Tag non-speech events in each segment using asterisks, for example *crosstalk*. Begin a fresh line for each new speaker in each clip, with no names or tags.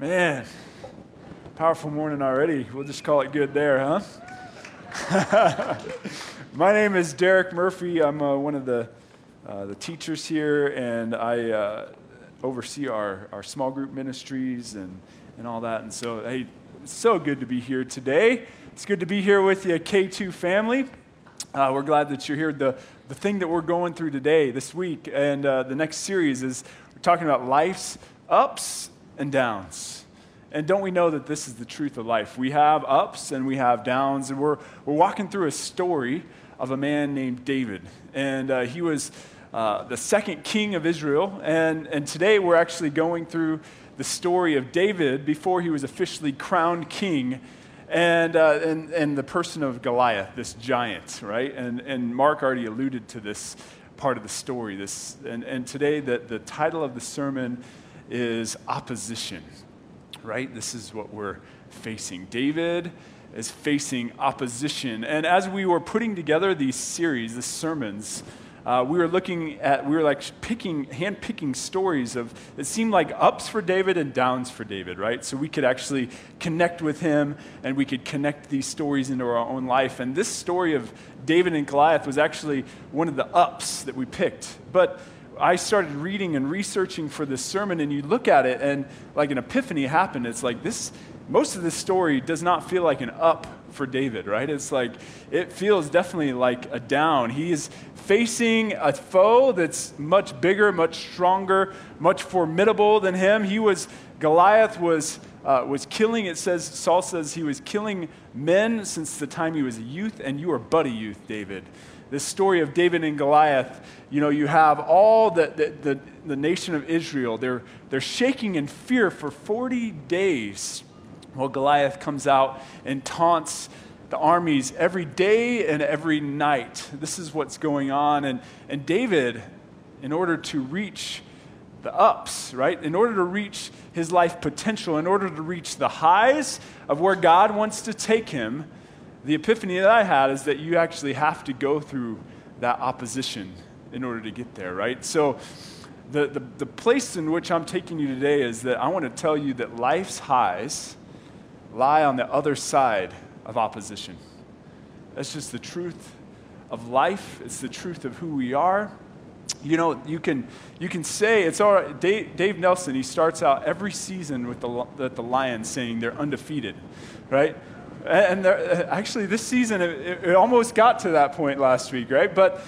Man, powerful morning already. We'll just call it good there, huh? *laughs* My name is Derek Murphy. I'm uh, one of the, uh, the teachers here, and I uh, oversee our, our small group ministries and, and all that. And so, hey, it's so good to be here today. It's good to be here with you, K2 family. Uh, we're glad that you're here. The, the thing that we're going through today, this week, and uh, the next series is we're talking about life's ups and downs. And don't we know that this is the truth of life? We have ups and we have downs, and we're, we're walking through a story of a man named David. And uh, he was uh, the second king of Israel. And, and today we're actually going through the story of David before he was officially crowned king. And, uh, and, and the person of Goliath, this giant, right? And, and Mark already alluded to this part of the story. This, and, and today, the, the title of the sermon is opposition, right? This is what we're facing. David is facing opposition. And as we were putting together these series, the sermons, uh, we were looking at, we were like picking, hand picking stories of, it seemed like ups for David and downs for David, right? So we could actually connect with him and we could connect these stories into our own life. And this story of David and Goliath was actually one of the ups that we picked. But I started reading and researching for this sermon, and you look at it, and like an epiphany happened. It's like this, most of this story does not feel like an up for David, right? It's like, it feels definitely like a down. He is facing a foe that's much bigger, much stronger, much formidable than him. He was, Goliath was, uh, was killing, it says, Saul says he was killing men since the time he was a youth, and you are but a youth, David this story of David and Goliath, you know, you have all the, the, the, the, nation of Israel. They're, they're shaking in fear for 40 days while Goliath comes out and taunts the armies every day and every night. This is what's going on. And, and David, in order to reach the ups, right? In order to reach his life potential, in order to reach the highs of where God wants to take him, the epiphany that I had is that you actually have to go through that opposition in order to get there, right? So, the, the, the place in which I'm taking you today is that I want to tell you that life's highs lie on the other side of opposition. That's just the truth of life, it's the truth of who we are. You know, you can, you can say, it's all right. Dave, Dave Nelson, he starts out every season with the, the, the Lions saying they're undefeated, right? And there, uh, actually, this season, it, it almost got to that point last week, right? But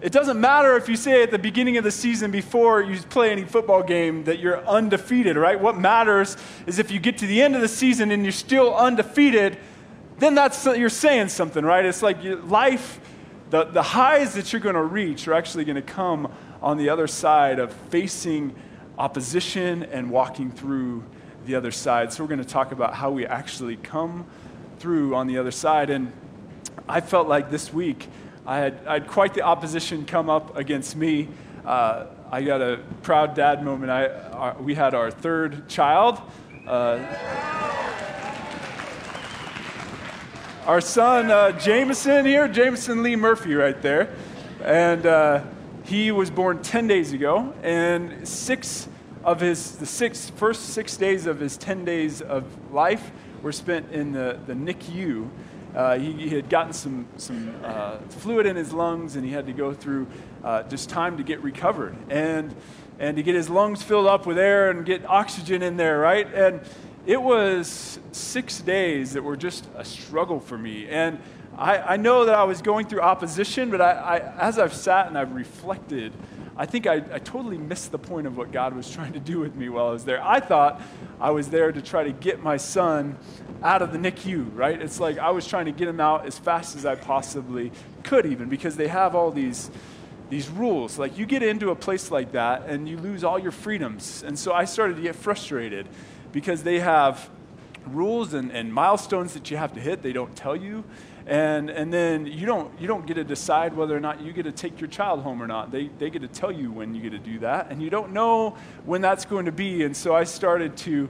it doesn't matter if you say at the beginning of the season before you play any football game that you're undefeated, right? What matters is if you get to the end of the season and you're still undefeated, then that's you're saying something, right? It's like life, the, the highs that you're going to reach are actually going to come on the other side of facing opposition and walking through the other side. So we're going to talk about how we actually come through on the other side. And I felt like this week I had, I had quite the opposition come up against me. Uh, I got a proud dad moment. I, our, we had our third child. Uh, our son, uh, Jameson here, Jameson Lee Murphy, right there. And uh, he was born 10 days ago. And six of his, the six, first six days of his 10 days of life, were spent in the, the NICU. Uh, he, he, had gotten some, some uh, fluid in his lungs and he had to go through uh, just time to get recovered and, and to get his lungs filled up with air and get oxygen in there, right? And it was six days that were just a struggle for me. And I, I know that I was going through opposition, but I, I, as I've sat and I've reflected, I think I, I, totally missed the point of what God was trying to do with me while I was there. I thought I was there to try to get my son out of the NICU, right? It's like I was trying to get him out as fast as I possibly could, even because they have all these, these rules. Like you get into a place like that and you lose all your freedoms. And so I started to get frustrated because they have rules and, and milestones that you have to hit, they don't tell you and, and then you don't, you don't get to decide whether or not you get to take your child home or not. They, they get to tell you when you get to do that, and you don't know when that's going to be. And so I started to,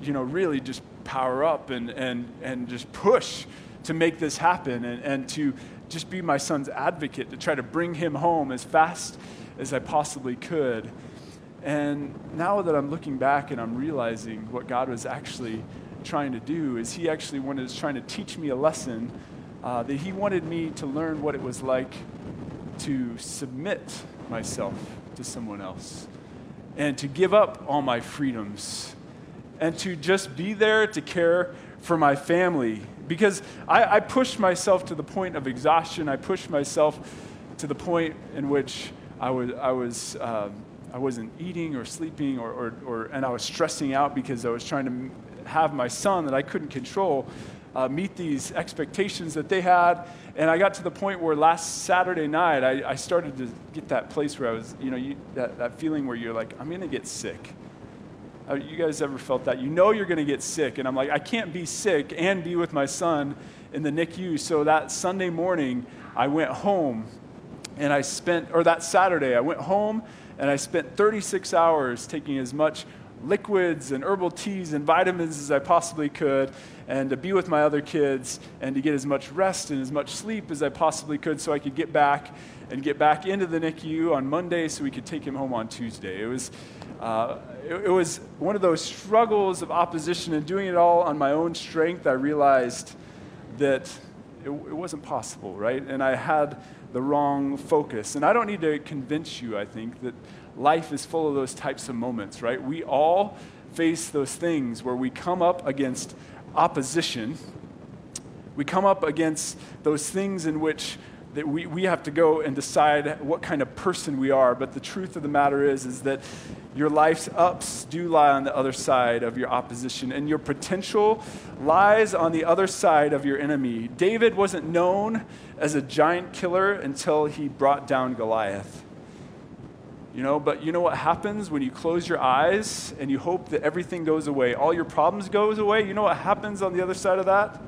you know, really just power up and, and, and just push to make this happen and, and to just be my son's advocate, to try to bring him home as fast as I possibly could. And now that I'm looking back and I'm realizing what God was actually trying to do, is He actually wanted, trying to teach me a lesson uh, that He wanted me to learn what it was like to submit myself to someone else and to give up all my freedoms and to just be there to care for my family. Because I, I pushed myself to the point of exhaustion. I pushed myself to the point in which I was, I was um, I wasn't eating or sleeping, or, or, or, and I was stressing out because I was trying to have my son that I couldn't control uh, meet these expectations that they had. And I got to the point where last Saturday night, I, I started to get that place where I was, you know, you, that, that feeling where you're like, I'm going to get sick. Uh, you guys ever felt that? You know you're going to get sick. And I'm like, I can't be sick and be with my son in the NICU. So that Sunday morning, I went home and I spent, or that Saturday, I went home and I spent 36 hours taking as much liquids and herbal teas and vitamins as I possibly could, and to be with my other kids, and to get as much rest and as much sleep as I possibly could so I could get back and get back into the NICU on Monday so we could take him home on Tuesday. It was, uh, it, it was one of those struggles of opposition and doing it all on my own strength. I realized that it, it wasn't possible, right? And I had the wrong focus. And I don't need to convince you, I think, that life is full of those types of moments, right? We all face those things where we come up against opposition. We come up against those things in which that we, we have to go and decide what kind of person we are. But the truth of the matter is, is that your life's ups do lie on the other side of your opposition, and your potential lies on the other side of your enemy. David wasn't known as a giant killer until he brought down Goliath. You know, but you know what happens when you close your eyes and you hope that everything goes away, all your problems goes away? You know what happens on the other side of that?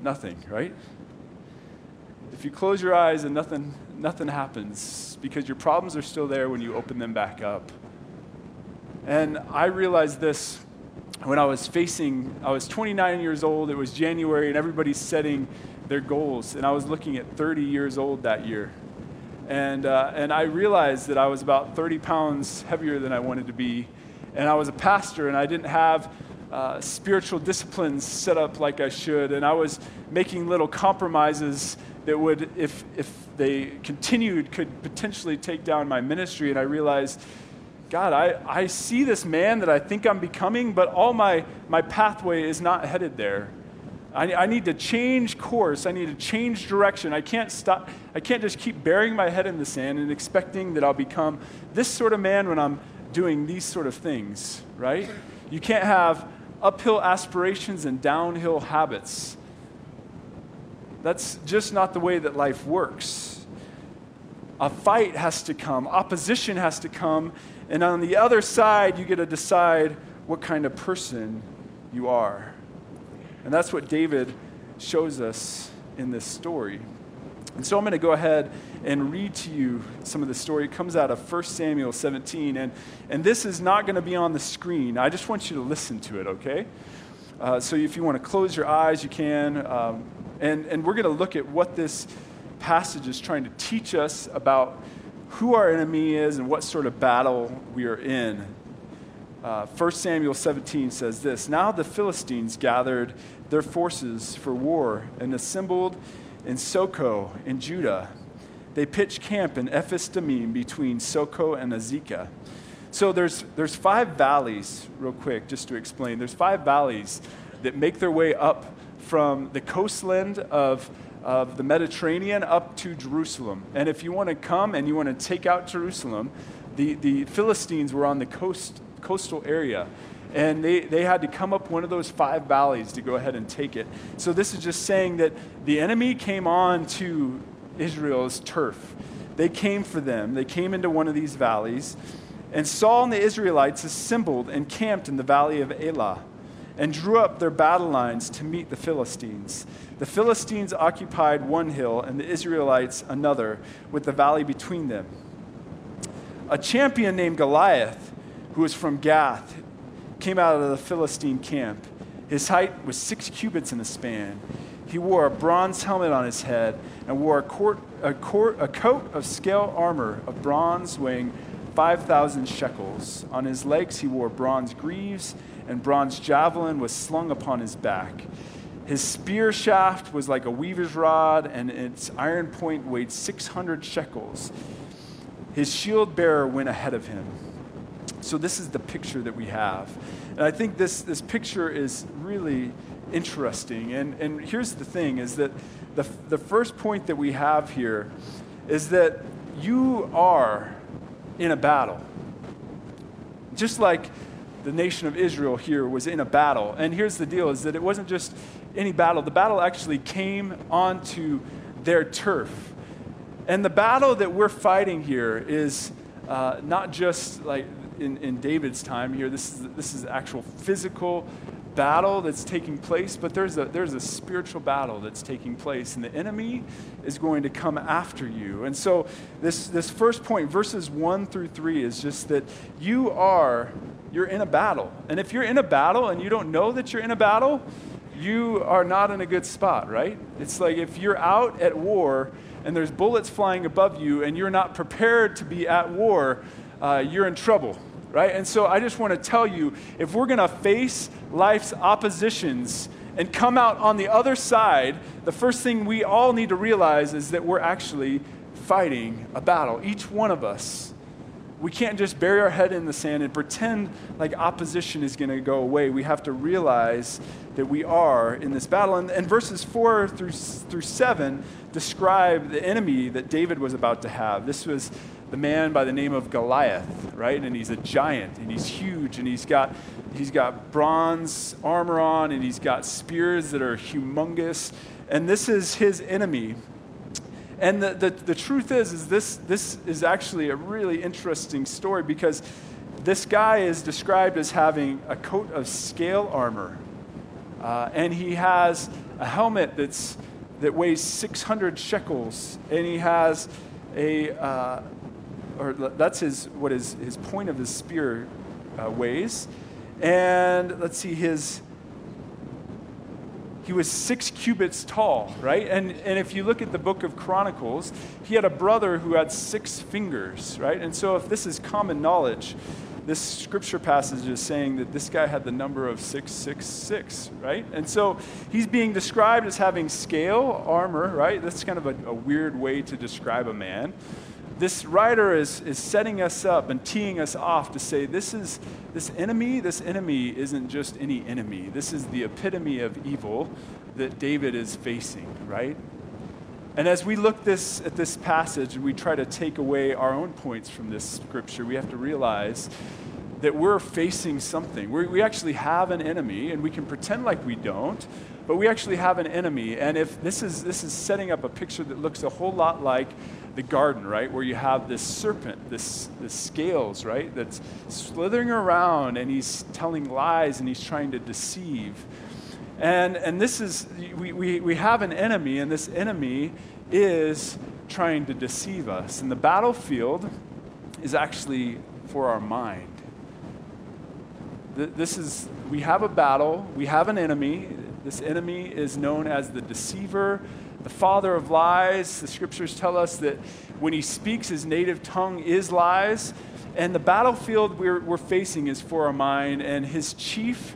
Nothing, right? If you close your eyes and nothing, nothing happens because your problems are still there when you open them back up. And I realized this when I was facing, I was 29 years old, it was January, and everybody's setting their goals. And I was looking at 30 years old that year. And, uh, and I realized that I was about 30 pounds heavier than I wanted to be. And I was a pastor, and I didn't have uh, spiritual disciplines set up like I should. And I was making little compromises that would, if, if they continued, could potentially take down my ministry. And I realized, God, I, I see this man that I think I'm becoming, but all my, my pathway is not headed there. I, I need to change course. I need to change direction. I can't stop. I can't just keep burying my head in the sand and expecting that I'll become this sort of man when I'm doing these sort of things, right? You can't have uphill aspirations and downhill habits. That's just not the way that life works. A fight has to come, opposition has to come, and on the other side, you get to decide what kind of person you are. And that's what David shows us in this story. And so I'm going to go ahead and read to you some of the story. It comes out of 1 Samuel 17. And, and this is not going to be on the screen. I just want you to listen to it, okay? Uh, so if you want to close your eyes, you can. Um, and, and we're going to look at what this passage is trying to teach us about who our enemy is and what sort of battle we are in. Uh, 1 Samuel 17 says this Now the Philistines gathered their forces for war and assembled in Socoh in Judah. They pitched camp in Ephes Dammim between Socoh and Azekah. So there's, there's five valleys, real quick, just to explain. There's five valleys that make their way up from the coastland of, of the Mediterranean up to Jerusalem. And if you want to come and you want to take out Jerusalem, the, the Philistines were on the coast, coastal area. And they, they had to come up one of those five valleys to go ahead and take it. So this is just saying that the enemy came on to Israel's turf. They came for them. They came into one of these valleys. And Saul and the Israelites assembled and camped in the valley of Elah and drew up their battle lines to meet the Philistines. The Philistines occupied one hill and the Israelites another, with the valley between them. A champion named Goliath, who was from Gath, came out of the Philistine camp. His height was six cubits in a span. He wore a bronze helmet on his head and wore a, court, a, court, a coat of scale armor of bronze weighing 5,000 shekels. On his legs he wore bronze greaves, and bronze javelin was slung upon his back. His spear shaft was like a weaver's rod, and its iron point weighed 600 shekels. His shield bearer went ahead of him. So, this is the picture that we have. And I think this, this picture is really interesting. And, and here's the thing is that the, the first point that we have here is that you are in a battle. Just like the nation of Israel here was in a battle. And here's the deal is that it wasn't just any battle. The battle actually came onto their turf. And the battle that we're fighting here is uh, not just like in, in David's time here, this is, this is actual physical battle that's taking place, but there's a, there's a spiritual battle that's taking place, and the enemy is going to come after you. And so, this, this first point, verses 1 through 3, is just that you are, you're in a battle. And if you're in a battle and you don't know that you're in a battle, you are not in a good spot, right? It's like if you're out at war and there's bullets flying above you and you're not prepared to be at war, uh, you're in trouble right? And so I just want to tell you if we're going to face life's oppositions and come out on the other side, the first thing we all need to realize is that we're actually fighting a battle, each one of us. We can't just bury our head in the sand and pretend like opposition is going to go away. We have to realize that we are in this battle. And, and verses 4 through, through 7 describe the enemy that David was about to have. This was the man by the name of Goliath, right? And he's a giant and he's huge and he's got he's got bronze armor on and he's got spears that are humongous. And this is his enemy. And the, the, the truth is, is this, this is actually a really interesting story because this guy is described as having a coat of scale armor. Uh, and he has a helmet that's, that weighs 600 shekels. And he has a, uh, or that's his, what his, his point of his spear uh, weighs. And let's see, his, he was six cubits tall, right? And, and if you look at the book of Chronicles, he had a brother who had six fingers, right? And so if this is common knowledge, this scripture passage is saying that this guy had the number of 666, right? And so he's being described as having scale armor, right? That's kind of a, a weird way to describe a man this writer is, is setting us up and teeing us off to say this is this enemy this enemy isn't just any enemy. This is the epitome of evil that david is facing right? And as we look this at this passage and we try to take away our own points from this scripture we have to realize that we're facing something. We're, we actually have an enemy and we can pretend like we don't but we actually have an enemy. And if this is this is setting up a picture that looks a whole lot like the garden, right, where you have this serpent, this, this scales, right, that's slithering around and he's telling lies and he's trying to deceive. And, and this is, we, we, we have an enemy, and this enemy is trying to deceive us. And the battlefield is actually for our mind. This is, we have a battle, we have an enemy. This enemy is known as the deceiver, the father of lies. The scriptures tell us that when he speaks, his native tongue is lies. And the battlefield we're, we're facing is for our mind, and his chief,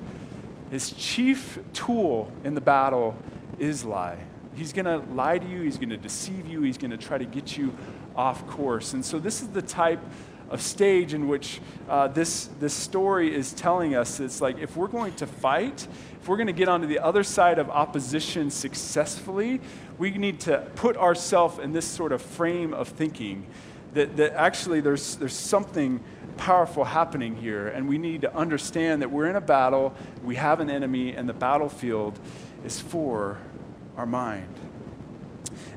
his chief tool in the battle is lie. He's going to lie to you, he's going to deceive you, he's going to try to get you off course. And so, this is the type of stage in which uh, this, this story is telling us it's like if we're going to fight, if we're going to get onto the other side of opposition successfully, we need to put ourselves in this sort of frame of thinking that, that actually there's, there's something powerful happening here, and we need to understand that we're in a battle, we have an enemy, and the battlefield is for our mind.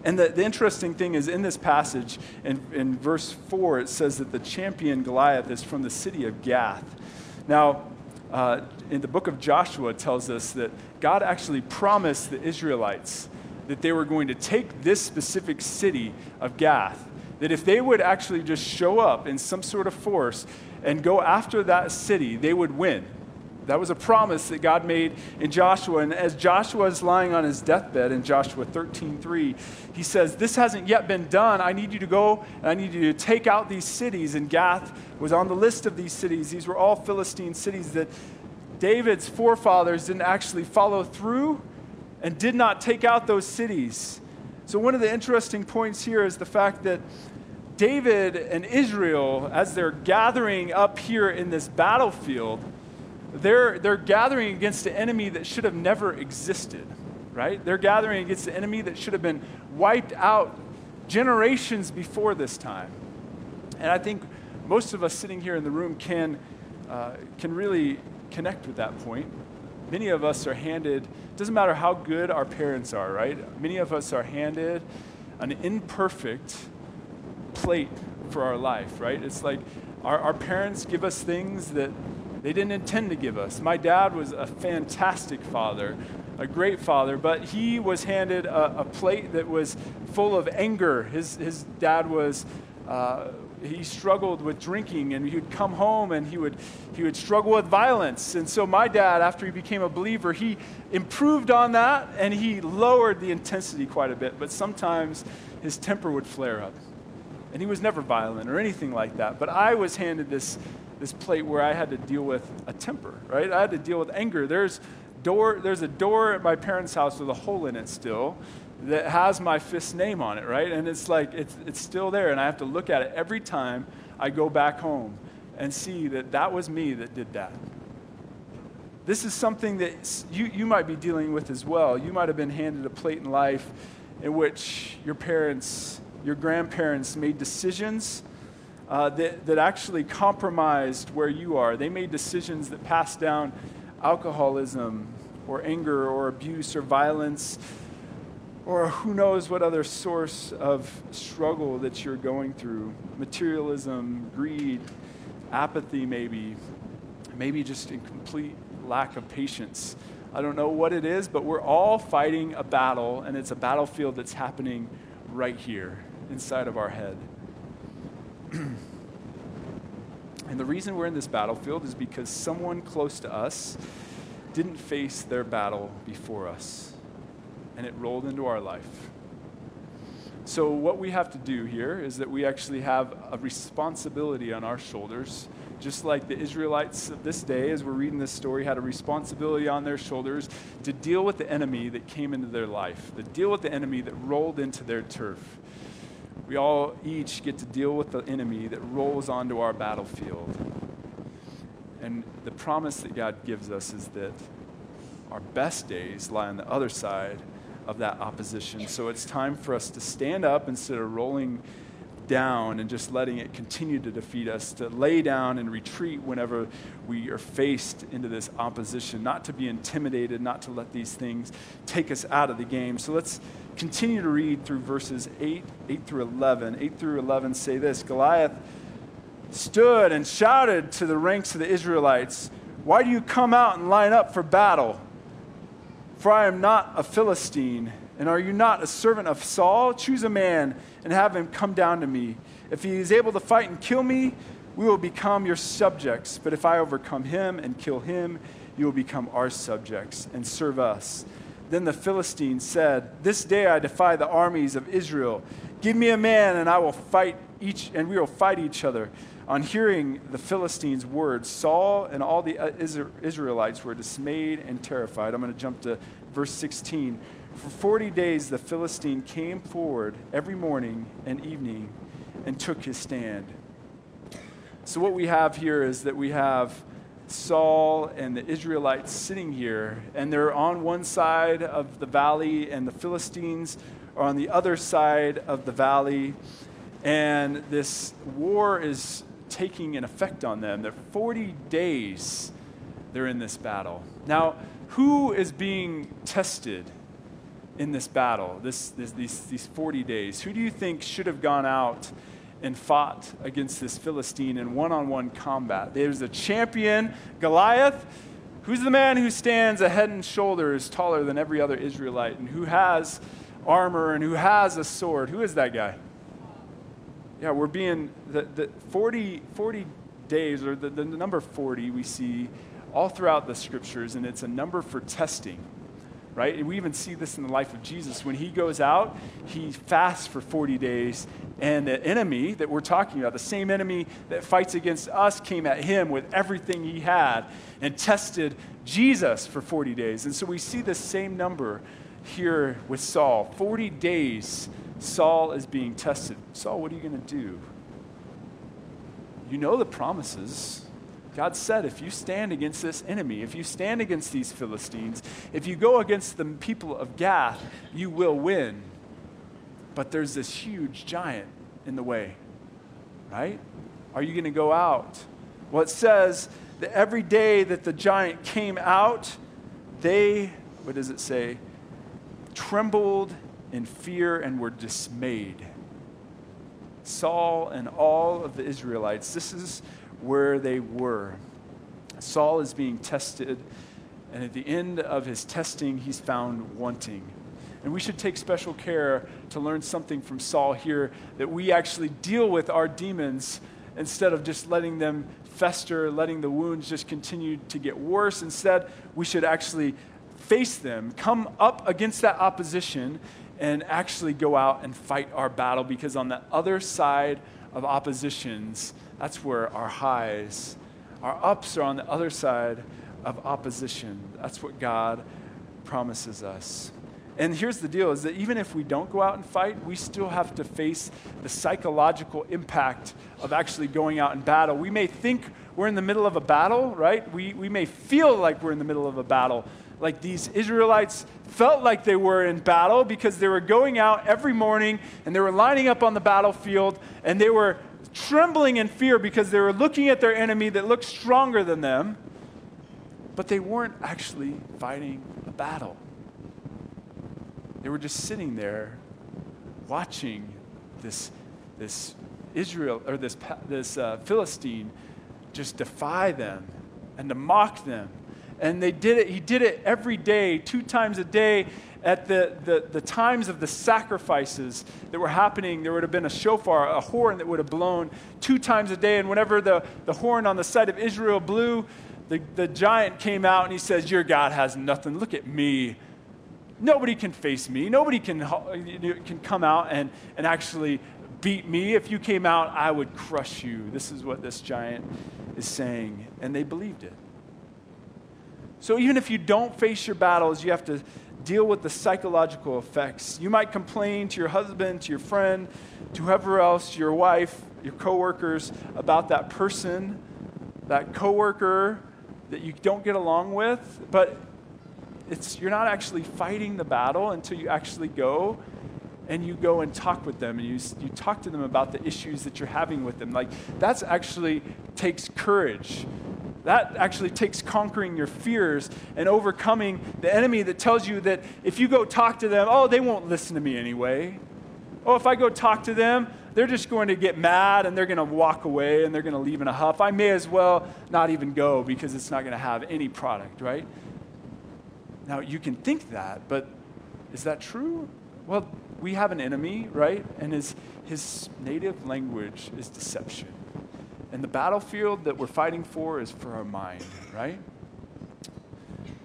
And the, the interesting thing is, in this passage, in, in verse 4, it says that the champion Goliath is from the city of Gath. Now, uh, in the book of Joshua, tells us that God actually promised the Israelites that they were going to take this specific city of Gath, that if they would actually just show up in some sort of force and go after that city, they would win That was a promise that God made in Joshua. And as Joshua is lying on his deathbed in Joshua 13:3, he says, This hasn't yet been done. I need you to go and I need you to take out these cities. And Gath was on the list of these cities. These were all Philistine cities that David's forefathers didn't actually follow through and did not take out those cities. So, one of the interesting points here is the fact that David and Israel, as they're gathering up here in this battlefield, they're, they're gathering against an enemy that should have never existed, right? They're gathering against an enemy that should have been wiped out generations before this time. And I think most of us sitting here in the room can, uh, can really connect with that point. Many of us are handed, doesn't matter how good our parents are, right? Many of us are handed an imperfect plate for our life, right? It's like our, our parents give us things that they didn't intend to give us. My dad was a fantastic father, a great father, but he was handed a, a plate that was full of anger. His, his dad was. Uh, he struggled with drinking and he would come home and he would, he would struggle with violence. And so, my dad, after he became a believer, he improved on that and he lowered the intensity quite a bit. But sometimes his temper would flare up. And he was never violent or anything like that. But I was handed this, this plate where I had to deal with a temper, right? I had to deal with anger. There's, door, there's a door at my parents' house with a hole in it still that has my fist name on it, right? And it's like, it's, it's still there. And I have to look at it every time I go back home and see that that was me that did that. This is something that you, you might be dealing with as well. You might have been handed a plate in life in which your parents your grandparents made decisions uh, that, that actually compromised where you are. They made decisions that passed down alcoholism or anger or abuse or violence or who knows what other source of struggle that you're going through materialism, greed, apathy, maybe, maybe just a complete lack of patience. I don't know what it is, but we're all fighting a battle, and it's a battlefield that's happening right here inside of our head. *clears throat* and the reason we're in this battlefield is because someone close to us didn't face their battle before us, and it rolled into our life. So, what we have to do here is that we actually have a responsibility on our shoulders, just like the Israelites of this day, as we're reading this story, had a responsibility on their shoulders to deal with the enemy that came into their life, to deal with the enemy that rolled into their turf we all each get to deal with the enemy that rolls onto our battlefield. And the promise that God gives us is that our best days lie on the other side of that opposition. So it's time for us to stand up instead of rolling down and just letting it continue to defeat us, to lay down and retreat whenever we are faced into this opposition, not to be intimidated, not to let these things take us out of the game. So let's continue to read through verses 8, 8 through 11. 8 through 11 say this Goliath stood and shouted to the ranks of the Israelites, Why do you come out and line up for battle? For I am not a Philistine. And are you not a servant of Saul? Choose a man and have him come down to me. If he is able to fight and kill me, we will become your subjects. But if I overcome him and kill him, you will become our subjects and serve us. Then the Philistines said, This day I defy the armies of Israel. Give me a man, and I will fight each, and we will fight each other. On hearing the Philistines' words, Saul and all the uh, Israelites were dismayed and terrified. I'm going to jump to verse 16. For 40 days the Philistine came forward every morning and evening and took his stand. So, what we have here is that we have Saul and the Israelites sitting here, and they're on one side of the valley, and the Philistines are on the other side of the valley. And this war is taking an effect on them. They're 40 days they're in this battle. Now, who is being tested in this battle, this, this, these, these 40 days? Who do you think should have gone out and fought against this Philistine in one on one combat. There's a champion, Goliath. Who's the man who stands a head and shoulders taller than every other Israelite and who has armor and who has a sword? Who is that guy? Yeah, we're being, the, the 40, 40 days, or the, the number 40 we see all throughout the scriptures, and it's a number for testing right? And we even see this in the life of Jesus. When he goes out, he fasts for 40 days, and the enemy that we're talking about, the same enemy that fights against us, came at him with everything he had and tested Jesus for 40 days. And so we see the same number here with Saul 40 days, Saul is being tested. Saul, what are you going to do? You know the promises. God said, if you stand against this enemy, if you stand against these Philistines, if you go against the people of Gath, you will win. But there's this huge giant in the way, right? Are you going to go out? Well, it says that every day that the giant came out, they, what does it say? Trembled in fear and were dismayed. Saul and all of the Israelites, this is where they were. Saul is being tested, and at the end of his testing, he's found wanting. And we should take special care to learn something from Saul here that we actually deal with our demons instead of just letting them fester, letting the wounds just continue to get worse. Instead, we should actually face them, come up against that opposition, and actually go out and fight our battle because on the other side of oppositions, that's where our highs, our ups are on the other side of opposition. That's what God promises us. And here's the deal is that even if we don't go out and fight, we still have to face the psychological impact of actually going out in battle. We may think we're in the middle of a battle, right? We, we may feel like we're in the middle of a battle. Like these Israelites felt like they were in battle because they were going out every morning and they were lining up on the battlefield and they were trembling in fear because they were looking at their enemy that looked stronger than them, but they weren't actually fighting a battle. They were just sitting there watching this, this Israel or this, this uh, Philistine just defy them and to mock them. And they did it, he did it every day, two times a day, at the, the, the times of the sacrifices that were happening, there would have been a shofar, a horn that would have blown two times a day. And whenever the, the horn on the side of Israel blew, the, the giant came out and he says, Your God has nothing. Look at me. Nobody can face me. Nobody can, can come out and, and actually beat me. If you came out, I would crush you. This is what this giant is saying. And they believed it. So even if you don't face your battles, you have to deal with the psychological effects. You might complain to your husband, to your friend, to whoever else, your wife, your coworkers about that person, that coworker that you don't get along with, but it's you're not actually fighting the battle until you actually go and you go and talk with them and you, you talk to them about the issues that you're having with them. Like, that's actually takes courage. That actually takes conquering your fears and overcoming the enemy that tells you that if you go talk to them, oh, they won't listen to me anyway. Oh, if I go talk to them, they're just going to get mad and they're going to walk away and they're going to leave in a huff. I may as well not even go because it's not going to have any product, right? Now, you can think that, but is that true? Well, we have an enemy, right? And his, his native language is deception. And the battlefield that we're fighting for is for our mind, right?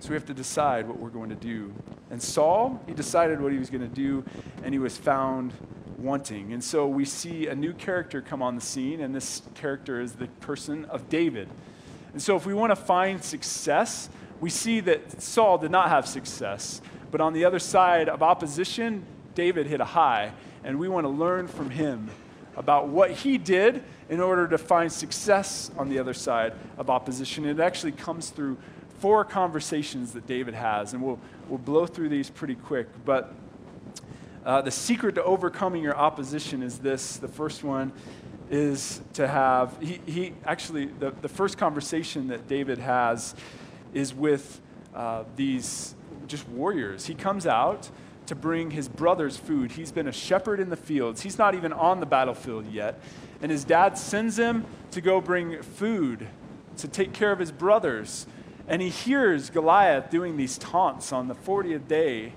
So we have to decide what we're going to do. And Saul, he decided what he was going to do, and he was found wanting. And so we see a new character come on the scene, and this character is the person of David. And so if we want to find success, we see that Saul did not have success. But on the other side of opposition, David hit a high, and we want to learn from him about what he did in order to find success on the other side of opposition. It actually comes through four conversations that David has, and we'll, we'll blow through these pretty quick. But uh, the secret to overcoming your opposition is this the first one is to have, he, he actually, the, the first conversation that David has is with uh, these just warriors. He comes out to bring his brothers food. He's been a shepherd in the fields. He's not even on the battlefield yet. And his dad sends him to go bring food to take care of his brothers. And he hears Goliath doing these taunts on the 40th day.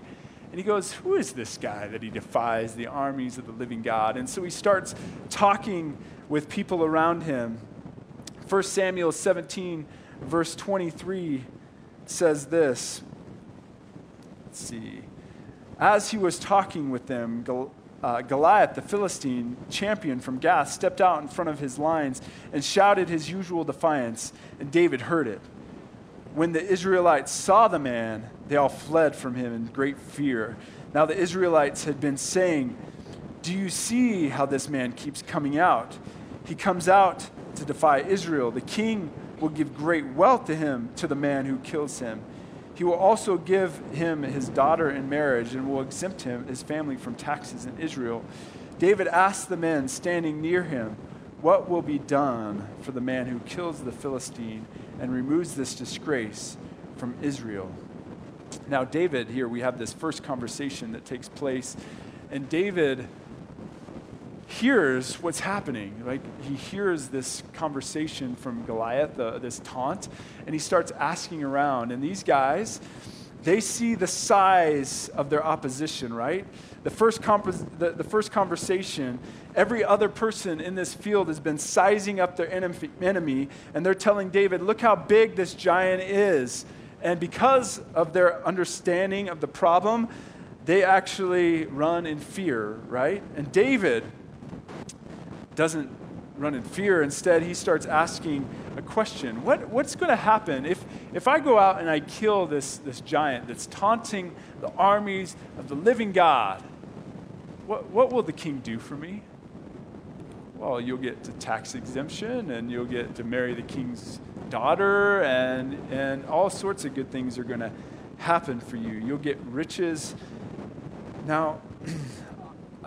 And he goes, Who is this guy that he defies the armies of the living God? And so he starts talking with people around him. 1 Samuel 17, verse 23 says this. Let's see. As he was talking with them, uh, Goliath, the Philistine champion from Gath, stepped out in front of his lines and shouted his usual defiance, and David heard it. When the Israelites saw the man, they all fled from him in great fear. Now, the Israelites had been saying, Do you see how this man keeps coming out? He comes out to defy Israel. The king will give great wealth to him, to the man who kills him. He will also give him his daughter in marriage and will exempt him, his family, from taxes in Israel. David asked the men standing near him, What will be done for the man who kills the Philistine and removes this disgrace from Israel? Now, David, here we have this first conversation that takes place, and David hears what's happening. Like he hears this conversation from Goliath, uh, this taunt, and he starts asking around. And these guys, they see the size of their opposition, right? The first, comp- the, the first conversation, every other person in this field has been sizing up their enemy, and they're telling David, look how big this giant is. And because of their understanding of the problem, they actually run in fear, right? And David, doesn't run in fear. Instead, he starts asking a question what, What's going to happen if, if I go out and I kill this, this giant that's taunting the armies of the living God? What, what will the king do for me? Well, you'll get to tax exemption and you'll get to marry the king's daughter, and, and all sorts of good things are going to happen for you. You'll get riches. Now, *clears throat*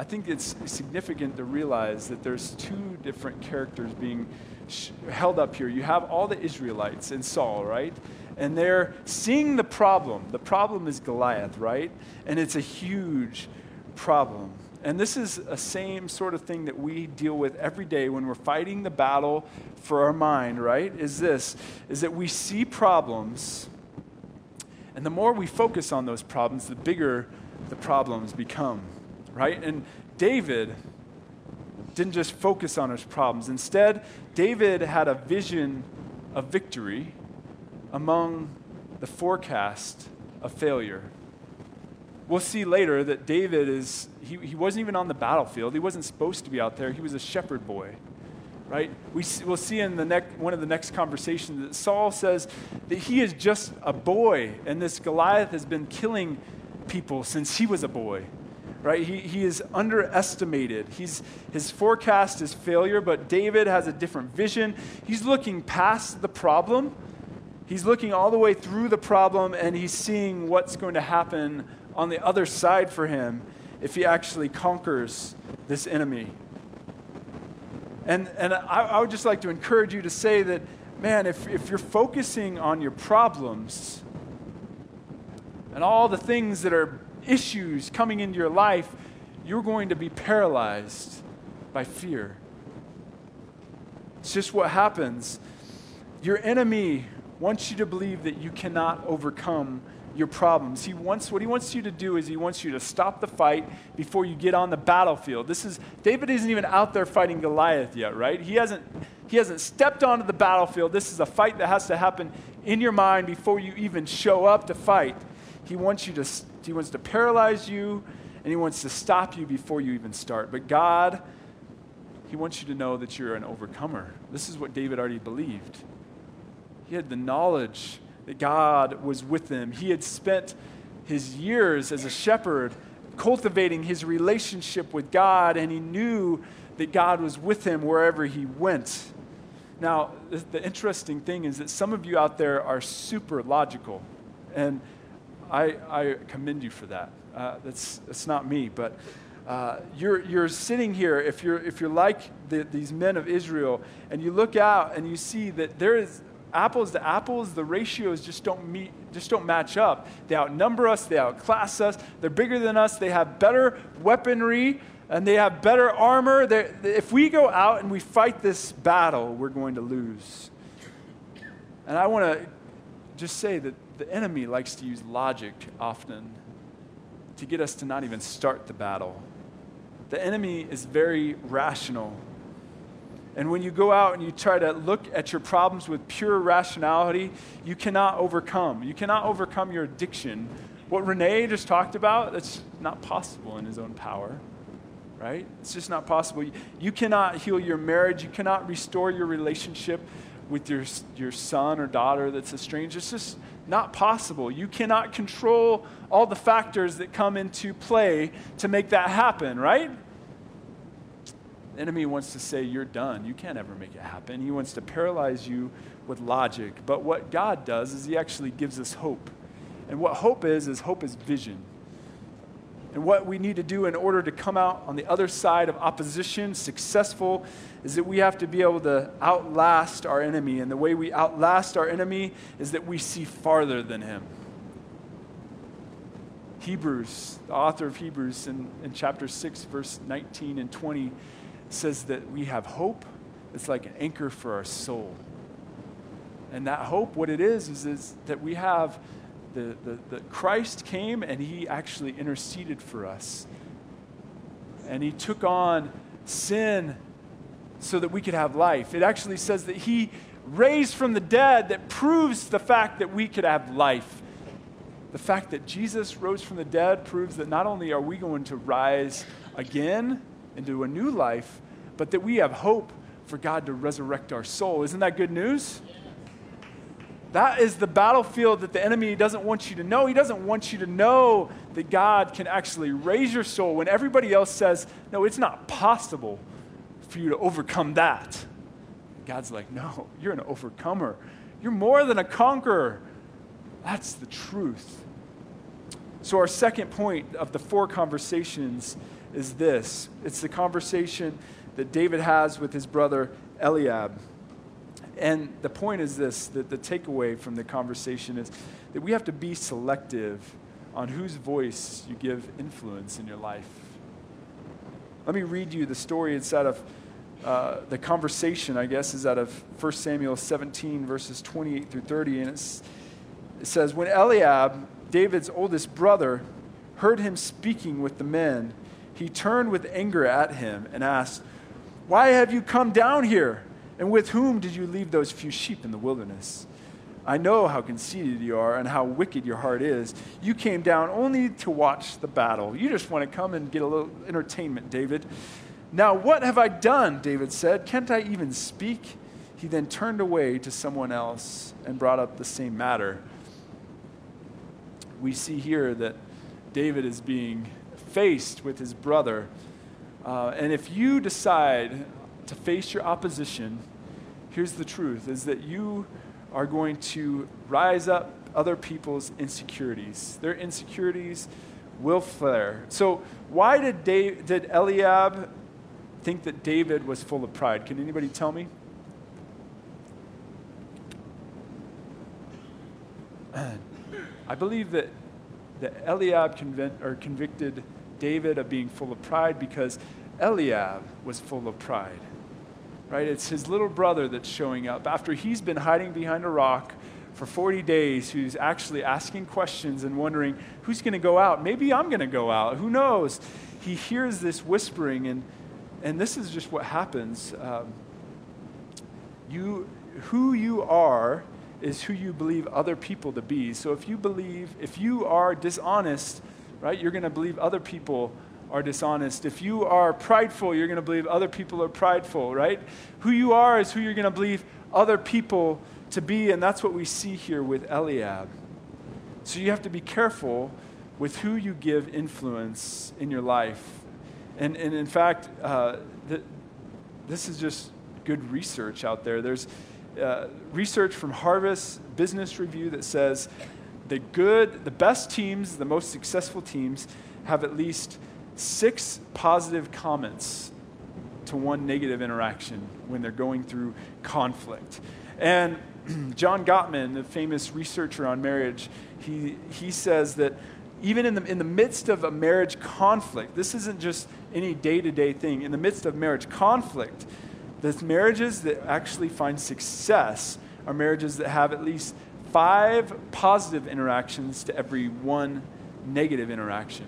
I think it's significant to realize that there's two different characters being sh- held up here. You have all the Israelites and Saul, right? And they're seeing the problem. The problem is Goliath, right? And it's a huge problem. And this is a same sort of thing that we deal with every day when we're fighting the battle for our mind, right? Is this is that we see problems and the more we focus on those problems, the bigger the problems become right? And David didn't just focus on his problems. Instead, David had a vision of victory among the forecast of failure. We'll see later that David is, he, he wasn't even on the battlefield. He wasn't supposed to be out there. He was a shepherd boy, right? We, we'll see in the next, one of the next conversations that Saul says that he is just a boy, and this Goliath has been killing people since he was a boy right? He, he is underestimated. He's, his forecast is failure, but David has a different vision. He's looking past the problem. He's looking all the way through the problem and he's seeing what's going to happen on the other side for him if he actually conquers this enemy. And, and I, I would just like to encourage you to say that, man, if, if you're focusing on your problems and all the things that are issues coming into your life, you're going to be paralyzed by fear. It's just what happens. Your enemy wants you to believe that you cannot overcome your problems. He wants what he wants you to do is he wants you to stop the fight before you get on the battlefield. This is David isn't even out there fighting Goliath yet, right? He hasn't he hasn't stepped onto the battlefield. This is a fight that has to happen in your mind before you even show up to fight. He wants you to he wants to paralyze you and he wants to stop you before you even start. But God, he wants you to know that you're an overcomer. This is what David already believed. He had the knowledge that God was with him. He had spent his years as a shepherd cultivating his relationship with God, and he knew that God was with him wherever he went. Now, the interesting thing is that some of you out there are super logical. And I, I commend you for that. Uh, that's, that's not me, but uh, you're, you're sitting here, if you're, if you're like the, these men of Israel, and you look out and you see that there is apples to apples, the ratios just don't meet, just don't match up. They outnumber us, they outclass us, they're bigger than us, they have better weaponry, and they have better armor. They're, if we go out and we fight this battle, we're going to lose. And I want to just say that the enemy likes to use logic often to get us to not even start the battle. The enemy is very rational. And when you go out and you try to look at your problems with pure rationality, you cannot overcome. You cannot overcome your addiction. What Renee just talked about, that's not possible in his own power, right? It's just not possible. You cannot heal your marriage. You cannot restore your relationship with your, your son or daughter that's estranged. It's just not possible. You cannot control all the factors that come into play to make that happen, right? The enemy wants to say, You're done. You can't ever make it happen. He wants to paralyze you with logic. But what God does is He actually gives us hope. And what hope is, is hope is vision. And what we need to do in order to come out on the other side of opposition successful is that we have to be able to outlast our enemy. And the way we outlast our enemy is that we see farther than him. Hebrews, the author of Hebrews in, in chapter 6, verse 19 and 20, says that we have hope. It's like an anchor for our soul. And that hope, what it is, is, is that we have the, the, the Christ came and he actually interceded for us. And he took on sin so that we could have life. It actually says that he raised from the dead that proves the fact that we could have life. The fact that Jesus rose from the dead proves that not only are we going to rise again, into a new life, but that we have hope for God to resurrect our soul. Isn't that good news? That is the battlefield that the enemy doesn't want you to know. He doesn't want you to know that God can actually raise your soul when everybody else says, no, it's not possible for you to overcome that. God's like, no, you're an overcomer. You're more than a conqueror. That's the truth. So, our second point of the four conversations is this it's the conversation that David has with his brother Eliab. And the point is this that the takeaway from the conversation is that we have to be selective on whose voice you give influence in your life. Let me read you the story inside of uh, the conversation, I guess, is out of 1 Samuel 17, verses 28 through 30. And it says, When Eliab, David's oldest brother, heard him speaking with the men, he turned with anger at him and asked, Why have you come down here? And with whom did you leave those few sheep in the wilderness? I know how conceited you are and how wicked your heart is. You came down only to watch the battle. You just want to come and get a little entertainment, David. Now, what have I done? David said. Can't I even speak? He then turned away to someone else and brought up the same matter. We see here that David is being faced with his brother. Uh, and if you decide to face your opposition, here's the truth is that you are going to rise up other people's insecurities. Their insecurities will flare. So, why did, Dave, did Eliab think that David was full of pride? Can anybody tell me? I believe that, that Eliab convict, or convicted David of being full of pride because Eliab was full of pride. Right? It's his little brother that's showing up after he's been hiding behind a rock for 40 days, who's actually asking questions and wondering, who's going to go out? Maybe I'm going to go out. Who knows? He hears this whispering, and, and this is just what happens. Um, you, who you are is who you believe other people to be. So if you believe, if you are dishonest, right? You're going to believe other people are dishonest. If you are prideful, you're going to believe other people are prideful, right? Who you are is who you're going to believe other people to be, and that's what we see here with Eliab. So you have to be careful with who you give influence in your life. And, and in fact, uh, th- this is just good research out there. There's uh, research from Harvard Business Review that says the good, the best teams, the most successful teams, have at least six positive comments to one negative interaction when they're going through conflict. And *clears throat* John Gottman, the famous researcher on marriage, he, he says that even in the, in the midst of a marriage conflict, this isn't just any day to day thing, in the midst of marriage conflict, the marriages that actually find success are marriages that have at least five positive interactions to every one negative interaction.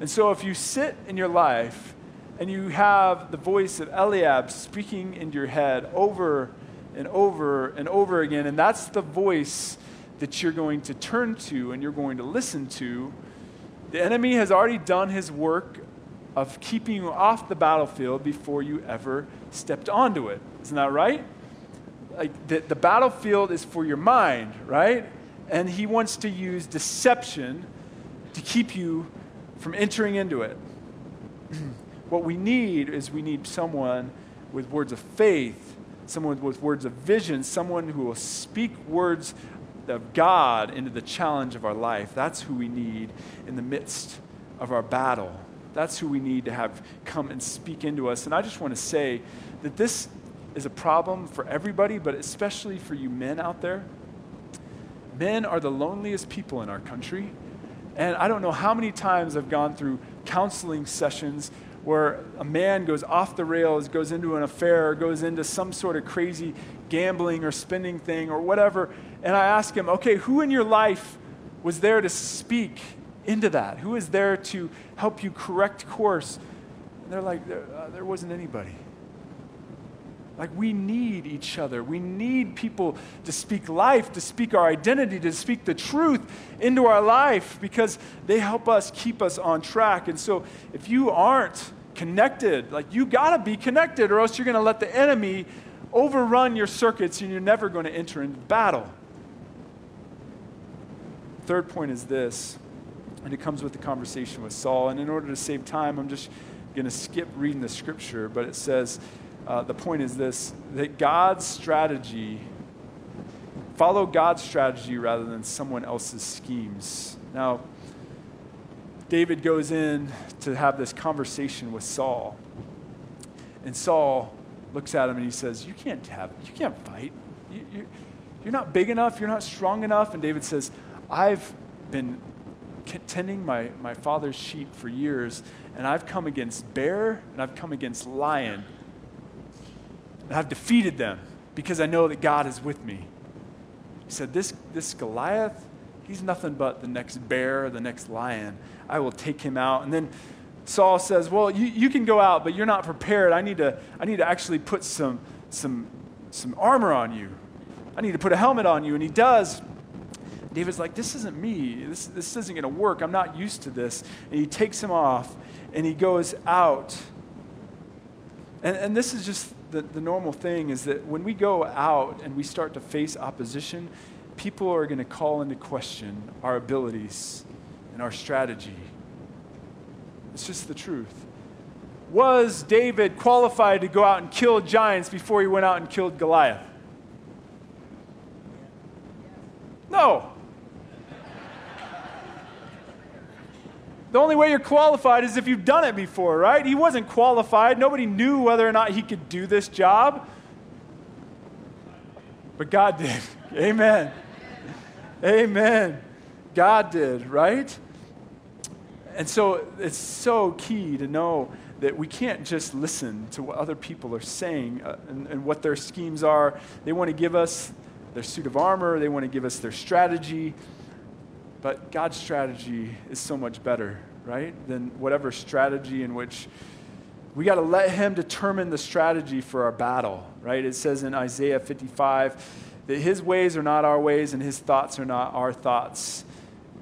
And so if you sit in your life and you have the voice of Eliab speaking in your head over and over and over again. And that's the voice that you're going to turn to and you're going to listen to. The enemy has already done his work of keeping you off the battlefield before you ever stepped onto it. Isn't that right? Like the, the battlefield is for your mind, right? And he wants to use deception to keep you from entering into it. *clears throat* what we need is we need someone with words of faith, someone with words of vision, someone who will speak words of God into the challenge of our life. That's who we need in the midst of our battle. That's who we need to have come and speak into us. And I just want to say that this is a problem for everybody, but especially for you men out there. Men are the loneliest people in our country. And I don't know how many times I've gone through counseling sessions where a man goes off the rails, goes into an affair, goes into some sort of crazy gambling or spending thing or whatever. And I ask him, okay, who in your life was there to speak into that? Who is there to help you correct course? And they're like, there, uh, there wasn't anybody. Like, we need each other. We need people to speak life, to speak our identity, to speak the truth into our life because they help us keep us on track. And so, if you aren't connected, like, you got to be connected, or else you're to let the enemy overrun your circuits and you're never to enter into battle. Third point is this, and it comes with the conversation with Saul. And in order to save time, I'm just to skip reading the scripture, but it says, uh, the point is this that God's strategy, follow God's strategy rather than someone else's schemes. Now, David goes in to have this conversation with Saul. And Saul looks at him and he says, You can't have, you can't fight. You, you, you're not big enough, you're not strong enough. And David says, I've been tending my, my father's sheep for years, and I've come against bear and I've come against lion and I've defeated them because I know that God is with me. He said, This, this Goliath, he's nothing but the next bear, the next lion. I will take him out. And then Saul says, Well, you, you can go out, but you're not prepared. I need to, I need to actually put some, some, some armor on you. I need to put a helmet on you. And he does. David's like, This isn't me. This, this isn't going to work. I'm not used to this. And he takes him off and he goes out. And, and this is just the, the normal thing is that when we go out and we start to face opposition, people are going to call into question our abilities and our strategy. It's just the truth. Was David qualified to go out and kill giants before he went out and killed Goliath? No. The only way you're qualified is if you've done it before, right? He wasn't qualified. Nobody knew whether or not he could do this job. But God did. *laughs* Amen. Amen. God did, right? And so it's so key to know that we can't just listen to what other people are saying uh, and, and what their schemes are. They want to give us their suit of armor, they want to give us their strategy. But God's strategy is so much better, right, than whatever strategy in which we got to let Him determine the strategy for our battle, right? It says in Isaiah 55 that His ways are not our ways and His thoughts are not our thoughts.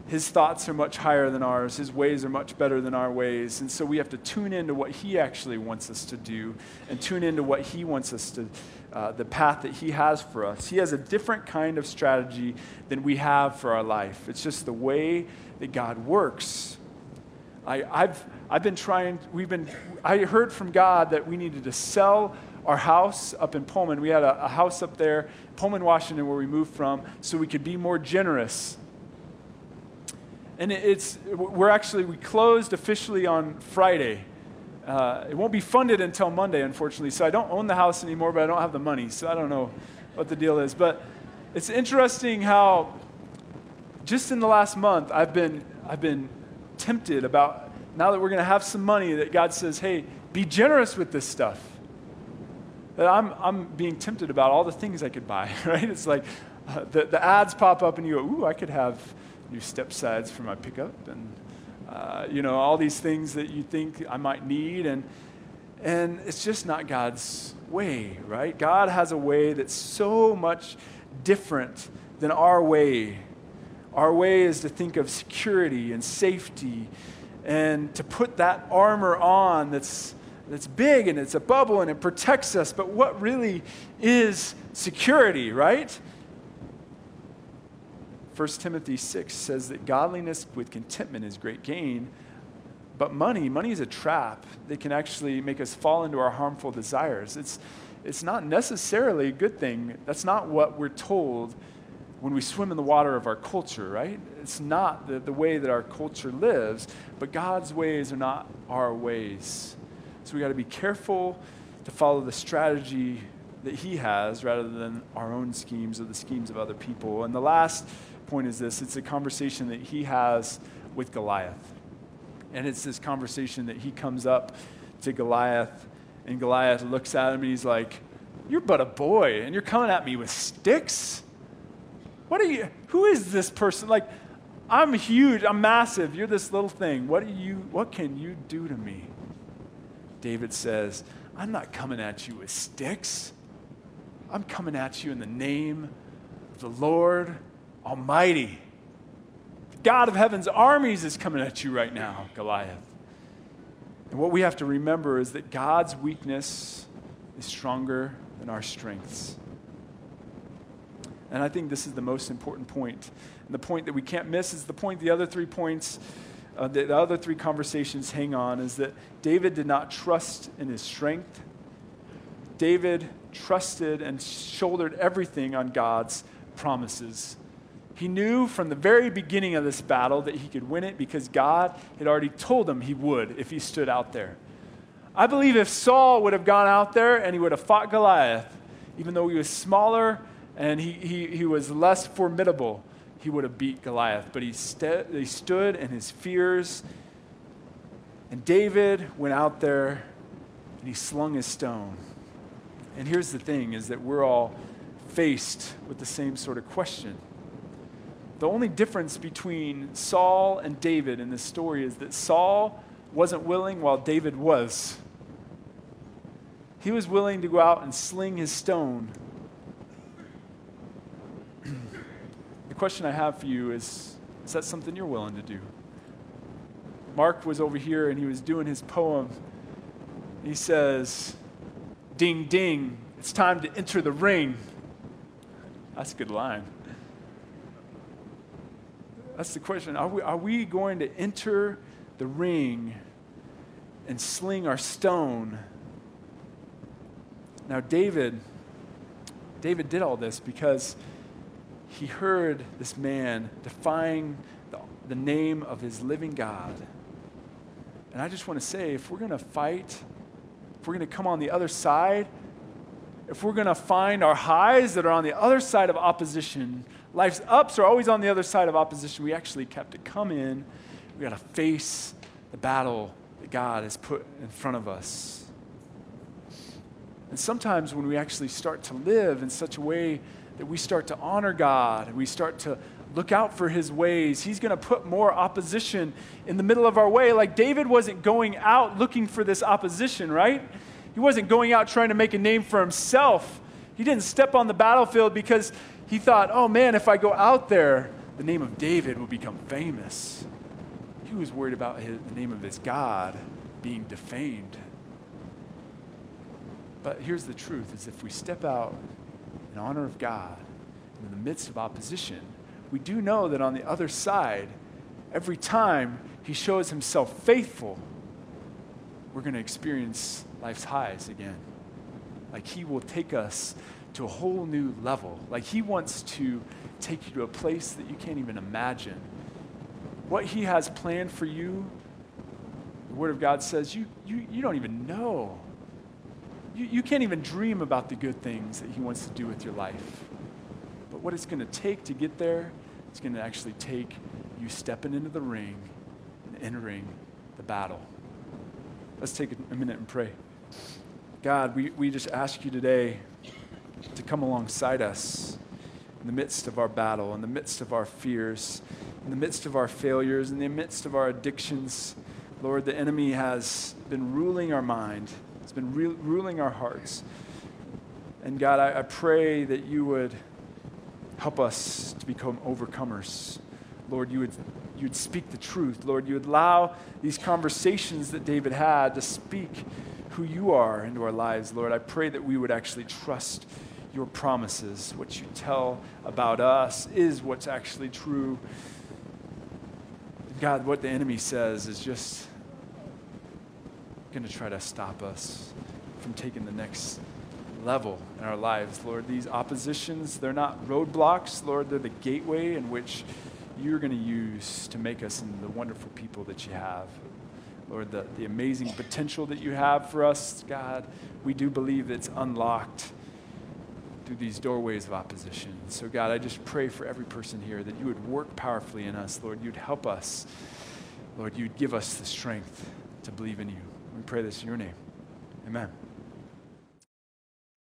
His thoughts are much higher than ours. His ways are much better than our ways. And so we have to tune into what He actually wants us to do and tune into what He wants us to uh, the path that He has for us. He has a different kind of strategy than we have for our life. It's just the way that God works. I, have I've been trying, we've been, I heard from God that we needed to sell our house up in Pullman. We had a, a house up there, Pullman, Washington, where we moved from, so we could be more generous and it's we're actually we closed officially on friday uh, it won't be funded until Monday, unfortunately. So I don't own the house anymore, but I don't have the money. So I don't know what the deal is. But it's interesting how just in the last month, I've been, I've been tempted about now that we're going to have some money that God says, hey, be generous with this stuff. That I'm, I'm being tempted about all the things I could buy, *laughs* right? It's like uh, the, the ads pop up and you go, ooh, I could have new step sides for my pickup and uh, you know, all these things that you think I might need. And, And it's just not God's way, right? God has a way that's so much different than our way. Our way is to think of security and safety and to put that armor on that's, that's big and it's a bubble and it protects us. But what really is security, right? 1 Timothy 6 says that godliness with contentment is great gain. But money, money is a trap that can actually make us fall into our harmful desires. It's, it's not necessarily a good thing. That's not what we're told when we swim in the water of our culture, right? It's not the, the way that our culture lives, but God's ways are not our ways. So we got to be careful to follow the strategy that He has rather than our own schemes or the schemes of other people. And the last point is this it's a conversation that He has with Goliath. And it's this conversation that he comes up to Goliath, and Goliath looks at him and he's like, You're but a boy, and you're coming at me with sticks? What are you, who is this person? Like, I'm huge, I'm massive, you're this little thing. What, do you, what can you do to me? David says, I'm not coming at you with sticks. I'm coming at you in the name of the Lord Almighty. God of heaven's armies is coming at you right now, Goliath. And what we have to remember is that God's weakness is stronger than our strengths. And I think this is the most important point. And the point that we can't miss is the point the other three points, uh, the, the other three conversations hang on is that David did not trust in his strength. David trusted and shouldered everything on God's promises he knew from the very beginning of this battle that he could win it because God had already told him he would if he stood out there. I believe if Saul would have gone out there and he would have fought Goliath, even though he was smaller and he, he, he was less formidable, he would have beat Goliath. But he, st- he stood in his fears. And David went out there and he slung his stone. And here's the thing is that we're all faced with the same sort of question. The only difference between Saul and David in this story is that Saul wasn't willing while David was. He was willing to go out and sling his stone. the question I have for you is is that something you're willing to do? Mark was over here and he was doing his poem. He says, Ding, ding, it's time to enter the ring. That's a good line. That's the question. Are we, are we going to enter the ring and sling our stone? Now, David, David did all this because he heard this man defying the, the name of his living God. And I just want to say if we're going to fight, if we're going to come on the other side, if we're going to find our highs that are on the other side of opposition, life's ups are always on the other side of opposition. We actually have to come in. We got to face the battle that God has put in front of us. And sometimes when we actually start to live in such a way that we start to honor God, and we start to look out for his ways, he's going to put more opposition in the middle of our way. Like David wasn't going out looking for this opposition, right? He wasn't going out trying to make a name for himself. He didn't step on the battlefield because he thought, oh man, if I go out there, the name of David will become famous. He was worried about his, the name of his God being defamed. But here's the truth is if we step out in honor of God in the midst of opposition, we do know that on the other side, every time he shows himself faithful, we're going to experience life's highs again. Like he will take us to a whole new level. Like he wants to take you to a place that you can't even imagine. What he has planned for you, the Word of God says, you, you, you don't even know. You, you can't even dream about the good things that he wants to do with your life. But what it's going to take to get there, it's going to actually take you stepping into the ring and entering the battle. Let's take a minute and pray. God, we, we just ask you today to come alongside us in the midst of our battle, in the midst of our fears, in the midst of our failures, in the midst of our addictions. Lord, the enemy has been ruling our mind, it's been re- ruling our hearts. And God, I, I pray that you would help us to become overcomers. Lord, you would, you would speak the truth. Lord, you would allow these conversations that David had to speak who you are into our lives. Lord, I pray that we would actually trust your promises. What you tell about us is what's actually true. God, what the enemy says is just going to try to stop us from taking the next level in our lives. Lord, these oppositions, they're not roadblocks. Lord, they're the gateway in which you're going to use to make us into the wonderful people that you have. Lord, the, the amazing potential that you have for us, God, we do believe it's unlocked through these doorways of opposition. So, God, I just pray for every person here that you would work powerfully in us, Lord. You'd help us. Lord, you'd give us the strength to believe in you. We pray this in your name. Amen.